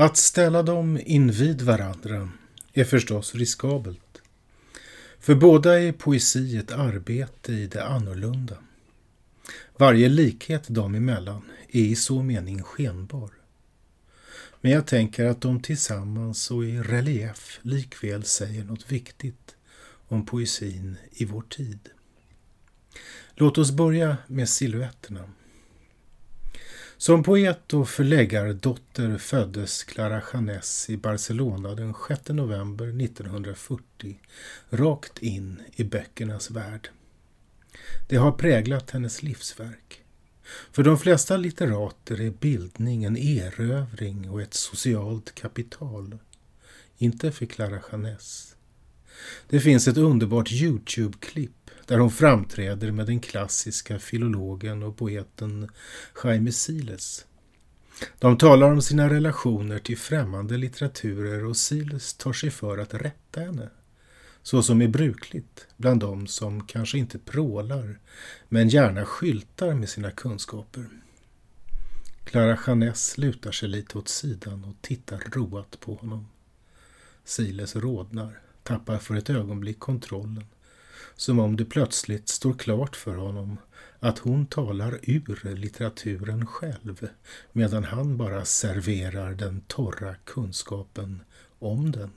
Att ställa dem invid varandra är förstås riskabelt. För båda är poesi ett arbete i det annorlunda. Varje likhet dem emellan är i så mening skenbar. Men jag tänker att de tillsammans och i relief likväl säger något viktigt om poesin i vår tid. Låt oss börja med siluetterna. Som poet och förläggardotter föddes Clara Janes i Barcelona den 6 november 1940 rakt in i böckernas värld. Det har präglat hennes livsverk. För de flesta litterater är bildning en erövring och ett socialt kapital. Inte för Clara Janes. Det finns ett underbart Youtube-klipp där hon framträder med den klassiska filologen och poeten Jaime Siles. De talar om sina relationer till främmande litteraturer och Siles tar sig för att rätta henne. Så som är brukligt bland de som kanske inte prålar men gärna skyltar med sina kunskaper. Clara Janes lutar sig lite åt sidan och tittar roat på honom. Siles rodnar, tappar för ett ögonblick kontrollen som om det plötsligt står klart för honom att hon talar ur litteraturen själv medan han bara serverar den torra kunskapen om den.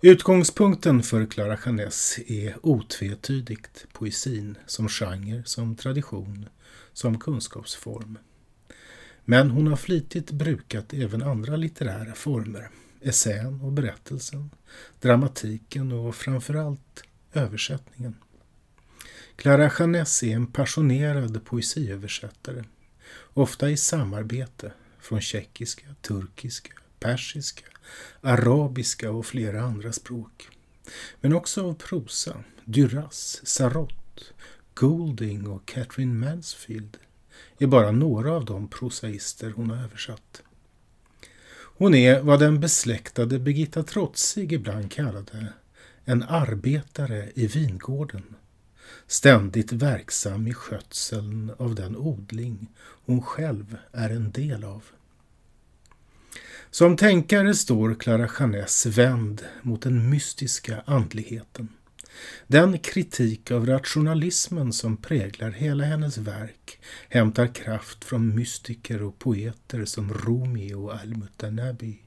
Utgångspunkten för Clara Janess är otvetydigt poesin som genre, som tradition, som kunskapsform. Men hon har flitigt brukat även andra litterära former essän och berättelsen, dramatiken och framförallt översättningen. Clara Janess är en passionerad poesiöversättare, ofta i samarbete från tjeckiska, turkiska, persiska, arabiska och flera andra språk. Men också av prosa, Duras, Sarot, Goulding och Catherine Mansfield är bara några av de prosaister hon har översatt. Hon är vad den besläktade Birgitta Trotzig ibland kallade en arbetare i vingården. Ständigt verksam i skötseln av den odling hon själv är en del av. Som tänkare står Clara Janess vänd mot den mystiska andligheten. Den kritik av rationalismen som präglar hela hennes verk hämtar kraft från mystiker och poeter som Rumi och Al-Mutanabi.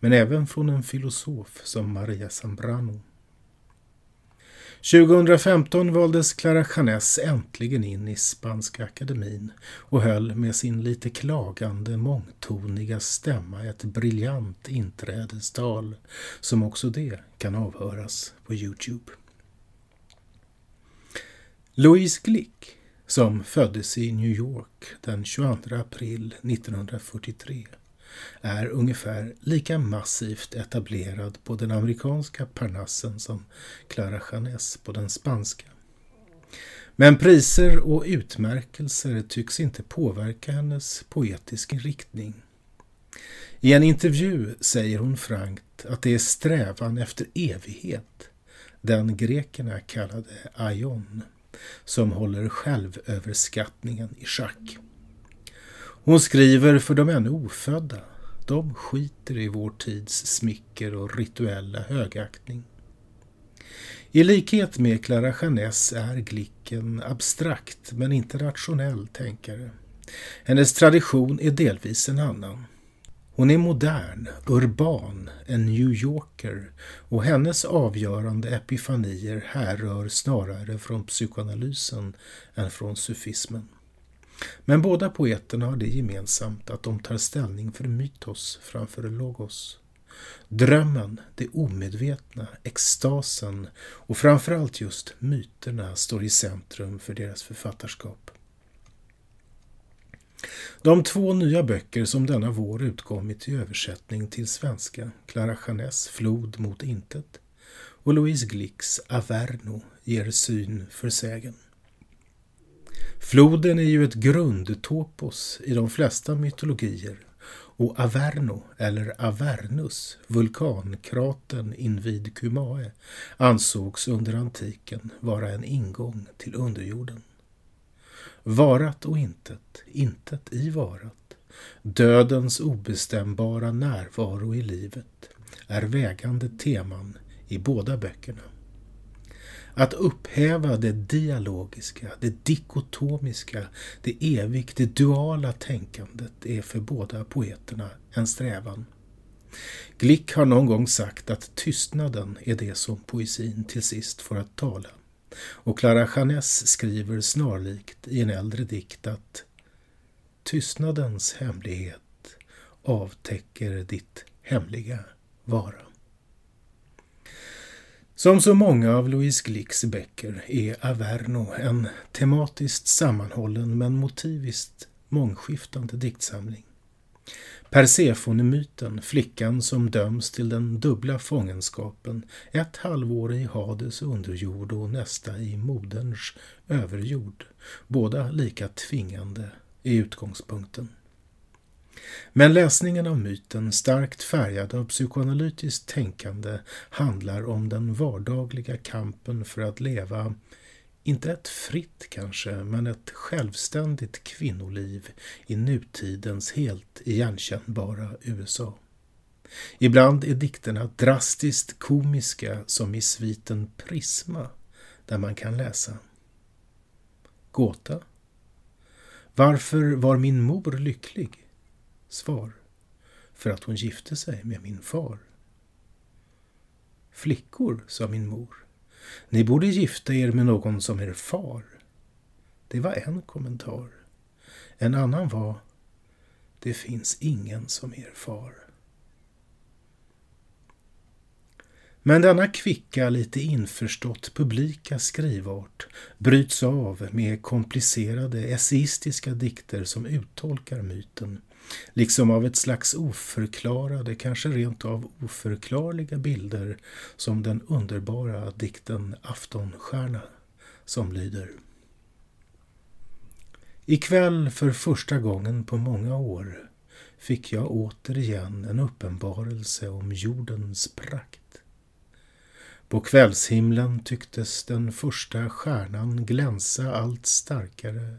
Men även från en filosof som Maria Zambrano. 2015 valdes Clara Janes äntligen in i Spanska akademin och höll med sin lite klagande mångtoniga stämma ett briljant inträdestal som också det kan avhöras på Youtube. Louise Glick, som föddes i New York den 22 april 1943, är ungefär lika massivt etablerad på den amerikanska parnassen som Clara Janes på den spanska. Men priser och utmärkelser tycks inte påverka hennes poetiska riktning. I en intervju säger hon frankt att det är strävan efter evighet, den grekerna kallade aion, som håller självöverskattningen i schack. Hon skriver för de ännu ofödda. De skiter i vår tids smicker och rituella högaktning. I likhet med Clara Janess är Glicken abstrakt men inte rationell tänkare. Hennes tradition är delvis en annan. Hon är modern, urban, en New Yorker och hennes avgörande epifanier härrör snarare från psykoanalysen än från sufismen. Men båda poeterna har det gemensamt att de tar ställning för mytos framför logos. Drömmen, det omedvetna, extasen och framförallt just myterna står i centrum för deras författarskap. De två nya böcker som denna vår utkommit i översättning till svenska, Clara Janets Flod mot intet och Louise Glicks Averno ger syn för sägen. Floden är ju ett grundtopos i de flesta mytologier och Averno, eller Avernus, vulkankratern invid Cumae, ansågs under antiken vara en ingång till underjorden. Varat och intet, intet i varat, dödens obestämbara närvaro i livet är vägande teman i båda böckerna. Att upphäva det dialogiska, det dikotomiska, det evigt, det duala tänkandet är för båda poeterna en strävan. Glick har någon gång sagt att tystnaden är det som poesin till sist får att tala. Och Clara Janess skriver snarlikt i en äldre dikt att Tystnadens hemlighet avtäcker ditt hemliga vara. Som så många av Louise Glicks böcker är Averno en tematiskt sammanhållen men motiviskt mångskiftande diktsamling. Persefonemyten, flickan som döms till den dubbla fångenskapen, ett halvår i Hades underjord och nästa i moderns överjord, båda lika tvingande, i utgångspunkten. Men läsningen av myten, starkt färgad av psykoanalytiskt tänkande, handlar om den vardagliga kampen för att leva, inte ett fritt kanske, men ett självständigt kvinnoliv i nutidens helt igenkännbara USA. Ibland är dikterna drastiskt komiska som i sviten Prisma, där man kan läsa Gåta. Varför var min mor lycklig? Svar. För att hon gifte sig med min far. Flickor, sa min mor. Ni borde gifta er med någon som er far. Det var en kommentar. En annan var Det finns ingen som er far. Men denna kvicka, lite införstått publika skrivart bryts av med komplicerade essayistiska dikter som uttolkar myten liksom av ett slags oförklarade, kanske rent av oförklarliga bilder som den underbara dikten Aftonstjärna som lyder Ikväll för första gången på många år fick jag återigen en uppenbarelse om jordens prakt. På kvällshimlen tycktes den första stjärnan glänsa allt starkare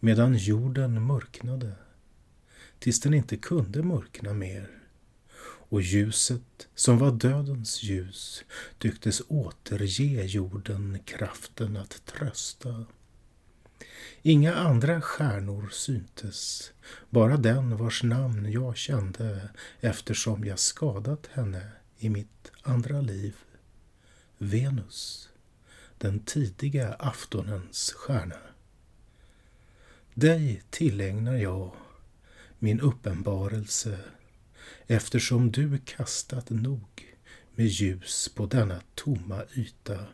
medan jorden mörknade tills den inte kunde mörkna mer och ljuset, som var dödens ljus, tycktes återge jorden kraften att trösta. Inga andra stjärnor syntes, bara den vars namn jag kände eftersom jag skadat henne i mitt andra liv. Venus, den tidiga aftonens stjärna. Dig tillägnar jag min uppenbarelse eftersom du kastat nog med ljus på denna tomma yta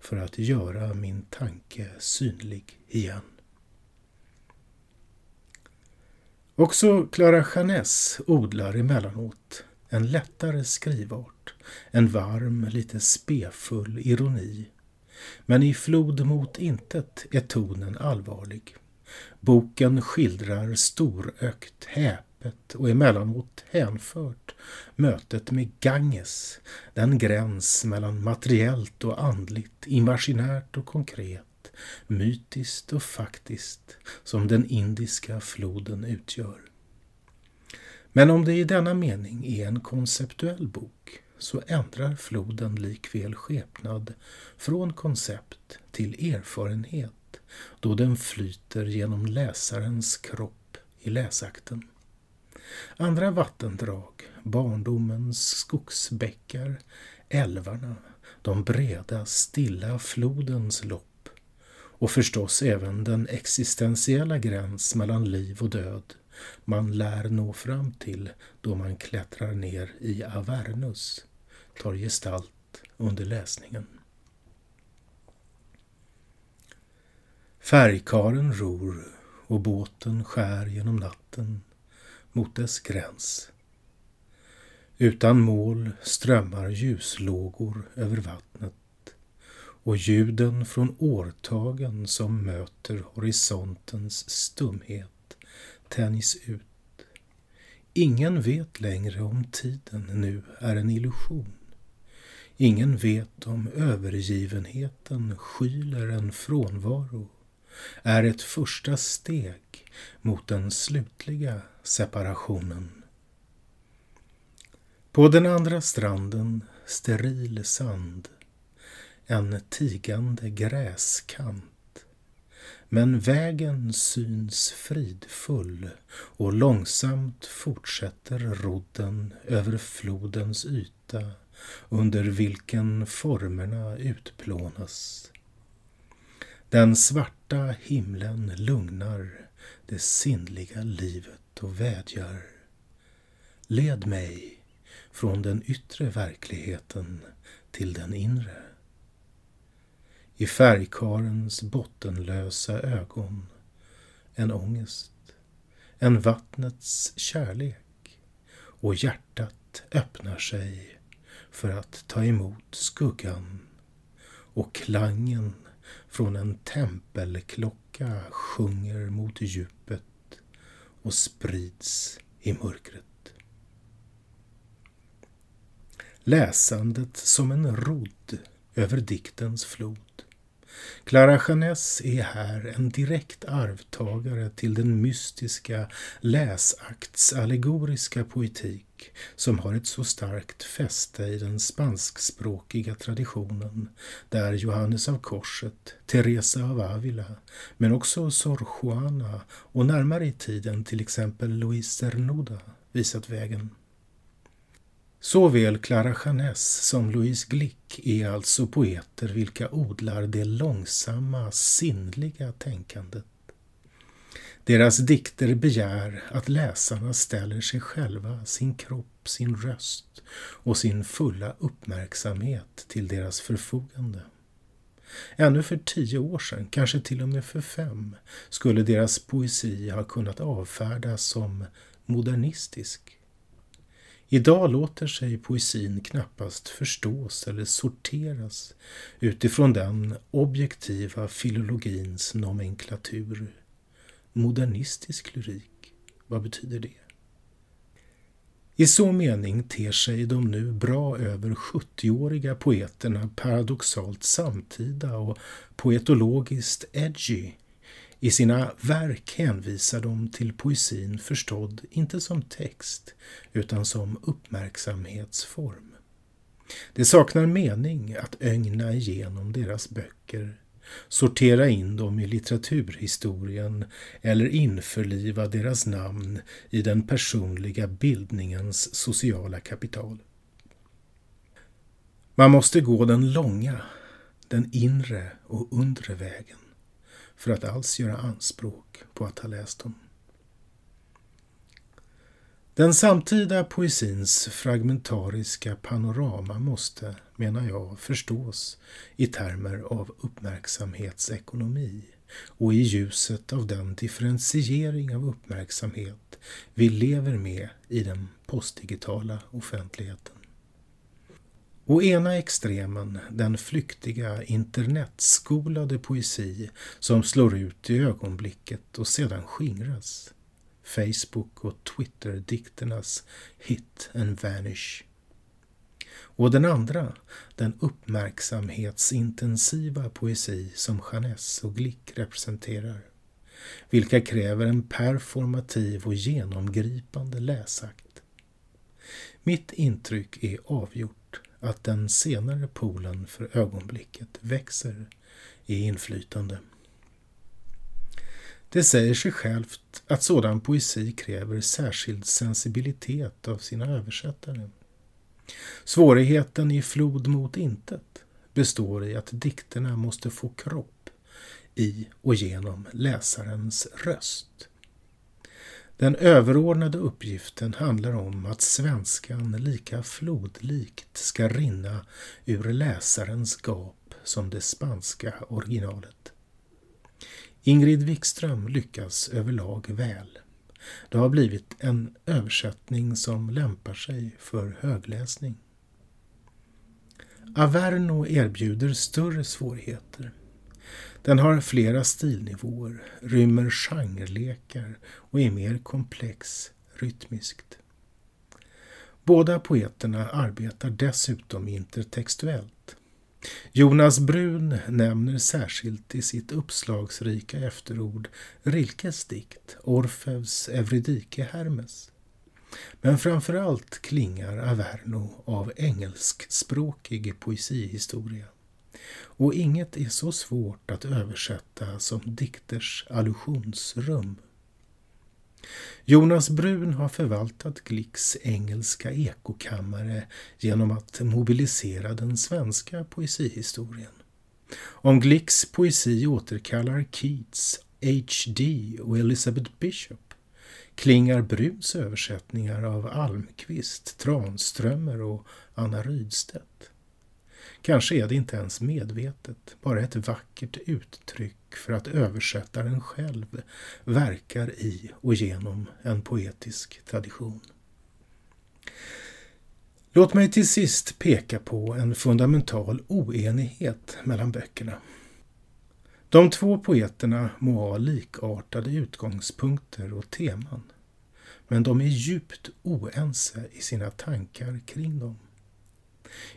för att göra min tanke synlig igen. Också Clara Janess odlar emellanåt en lättare skrivart, en varm, lite spefull ironi. Men i Flod mot intet är tonen allvarlig. Boken skildrar storökt, häpet och emellanåt hänfört mötet med Ganges, den gräns mellan materiellt och andligt, imaginärt och konkret, mytiskt och faktiskt som den indiska floden utgör. Men om det i denna mening är en konceptuell bok så ändrar floden likväl skepnad från koncept till erfarenhet då den flyter genom läsarens kropp i läsakten. Andra vattendrag, barndomens skogsbäckar, älvarna, de breda, stilla flodens lopp och förstås även den existentiella gräns mellan liv och död man lär nå fram till då man klättrar ner i Avernus tar gestalt under läsningen. Färgkaren ror och båten skär genom natten mot dess gräns. Utan mål strömmar ljuslågor över vattnet och ljuden från årtagen som möter horisontens stumhet tänjs ut. Ingen vet längre om tiden nu är en illusion. Ingen vet om övergivenheten skyler en frånvaro är ett första steg mot den slutliga separationen. På den andra stranden steril sand, en tigande gräskant. Men vägen syns fridfull och långsamt fortsätter rodden över flodens yta under vilken formerna utplånas. Den svarta himlen lugnar det sinnliga livet och vädjar. Led mig från den yttre verkligheten till den inre. I färgkarens bottenlösa ögon en ångest, en vattnets kärlek och hjärtat öppnar sig för att ta emot skuggan och klangen från en tempelklocka sjunger mot djupet och sprids i mörkret. Läsandet som en rodd över diktens flod. Clara Jeunesse är här en direkt arvtagare till den mystiska läsaktsallegoriska poetik som har ett så starkt fäste i den spanskspråkiga traditionen där Johannes av Korset, Teresa av Avila, men också Sor Juana och närmare i tiden till exempel Luis Cernuda visat vägen. Såväl Clara Jeunesse som Louise Glick är alltså poeter vilka odlar det långsamma, sinnliga tänkandet. Deras dikter begär att läsarna ställer sig själva, sin kropp, sin röst och sin fulla uppmärksamhet till deras förfogande. Ännu för tio år sedan, kanske till och med för fem, skulle deras poesi ha kunnat avfärdas som modernistisk. Idag låter sig poesin knappast förstås eller sorteras utifrån den objektiva filologins nomenklatur. Modernistisk lyrik, vad betyder det? I så mening ter sig de nu bra över 70-åriga poeterna paradoxalt samtida och poetologiskt edgy i sina verk hänvisar de till poesin förstådd inte som text utan som uppmärksamhetsform. Det saknar mening att ögna igenom deras böcker, sortera in dem i litteraturhistorien eller införliva deras namn i den personliga bildningens sociala kapital. Man måste gå den långa, den inre och undre vägen för att alls göra anspråk på att ha läst dem. Den samtida poesins fragmentariska panorama måste, menar jag, förstås i termer av uppmärksamhetsekonomi och i ljuset av den differentiering av uppmärksamhet vi lever med i den postdigitala offentligheten. Å ena extremen den flyktiga internetskolade poesi som slår ut i ögonblicket och sedan skingras. Facebook och Twitter-dikternas hit and vanish. Och den andra, den uppmärksamhetsintensiva poesi som Jeunesse och Glick representerar. Vilka kräver en performativ och genomgripande läsakt. Mitt intryck är avgjort att den senare polen för ögonblicket växer i inflytande. Det säger sig självt att sådan poesi kräver särskild sensibilitet av sina översättare. Svårigheten i Flod mot intet består i att dikterna måste få kropp i och genom läsarens röst. Den överordnade uppgiften handlar om att svenskan lika flodlikt ska rinna ur läsarens gap som det spanska originalet. Ingrid Wikström lyckas överlag väl. Det har blivit en översättning som lämpar sig för högläsning. Averno erbjuder större svårigheter. Den har flera stilnivåer, rymmer genrelekar och är mer komplex rytmiskt. Båda poeterna arbetar dessutom intertextuellt. Jonas Brun nämner särskilt i sitt uppslagsrika efterord Rilkes dikt Orfeus Eurydike Hermes. Men framförallt klingar Averno av engelskspråkig poesihistoria. Och inget är så svårt att översätta som dikters allusionsrum. Jonas Brun har förvaltat Glicks engelska ekokammare genom att mobilisera den svenska poesihistorien. Om Glicks poesi återkallar Keats, H.D. och Elizabeth Bishop klingar Bruns översättningar av Almqvist, Tranströmer och Anna Rydstedt. Kanske är det inte ens medvetet, bara ett vackert uttryck för att översättaren själv verkar i och genom en poetisk tradition. Låt mig till sist peka på en fundamental oenighet mellan böckerna. De två poeterna må ha likartade utgångspunkter och teman, men de är djupt oense i sina tankar kring dem.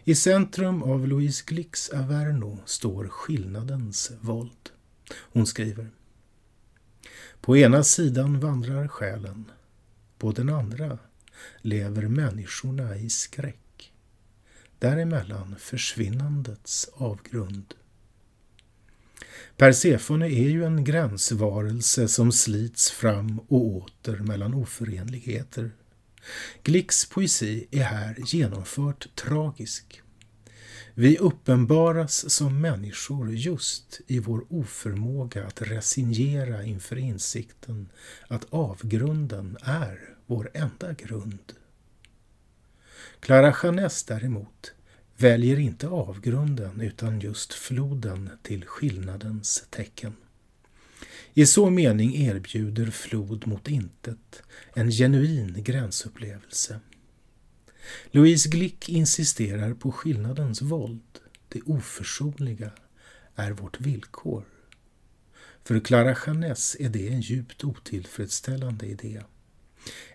I centrum av Louise Glicks Averno står skillnadens våld. Hon skriver På ena sidan vandrar själen, på den andra lever människorna i skräck. Däremellan försvinnandets avgrund. Persefone är ju en gränsvarelse som slits fram och åter mellan oförenligheter. Glicks poesi är här genomfört tragisk. Vi uppenbaras som människor just i vår oförmåga att resignera inför insikten att avgrunden är vår enda grund. Clara Jeunesse däremot väljer inte avgrunden utan just floden till skillnadens tecken. I så mening erbjuder flod mot intet en genuin gränsupplevelse. Louise Glick insisterar på skillnadens våld. Det oförsonliga är vårt villkor. För Clara Janess är det en djupt otillfredsställande idé.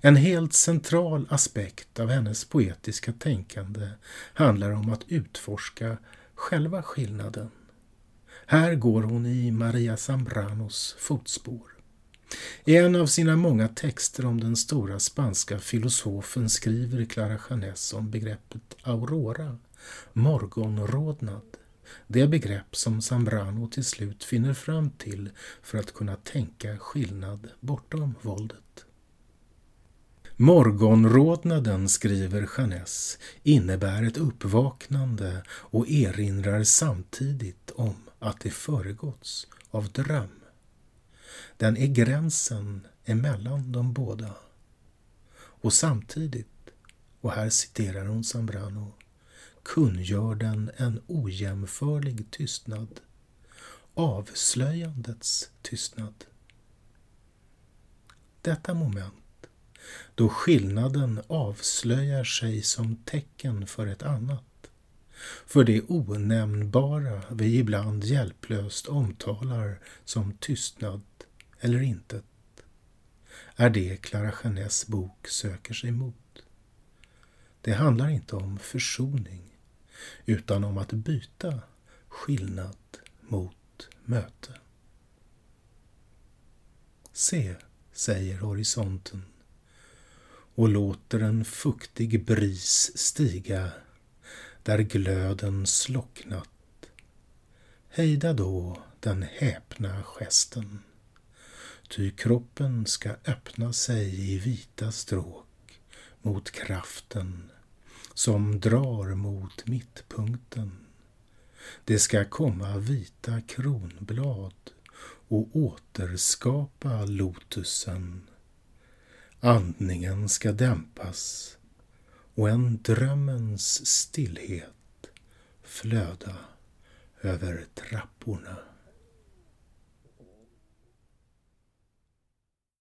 En helt central aspekt av hennes poetiska tänkande handlar om att utforska själva skillnaden. Här går hon i Maria Zambranos fotspår. I en av sina många texter om den stora spanska filosofen skriver Clara Jeunesse om begreppet aurora, morgonrodnad, det begrepp som Zambrano till slut finner fram till för att kunna tänka skillnad bortom våldet. Morgonrodnaden, skriver Jeunesse, innebär ett uppvaknande och erinrar samtidigt om att det föregåtts av dröm. Den är gränsen emellan de båda. Och samtidigt, och här citerar hon Zambrano, kungör den en ojämförlig tystnad, avslöjandets tystnad. Detta moment, då skillnaden avslöjar sig som tecken för ett annat, för det onämnbara vi ibland hjälplöst omtalar som tystnad eller intet, är det Clara Janets bok söker sig mot. Det handlar inte om försoning, utan om att byta skillnad mot möte. Se, säger horisonten och låter en fuktig bris stiga där glöden slocknat. Hejda då den häpna gesten. Ty kroppen ska öppna sig i vita stråk mot kraften som drar mot mittpunkten. Det ska komma vita kronblad och återskapa lotusen. Andningen ska dämpas och en drömmens stillhet flöda över trapporna.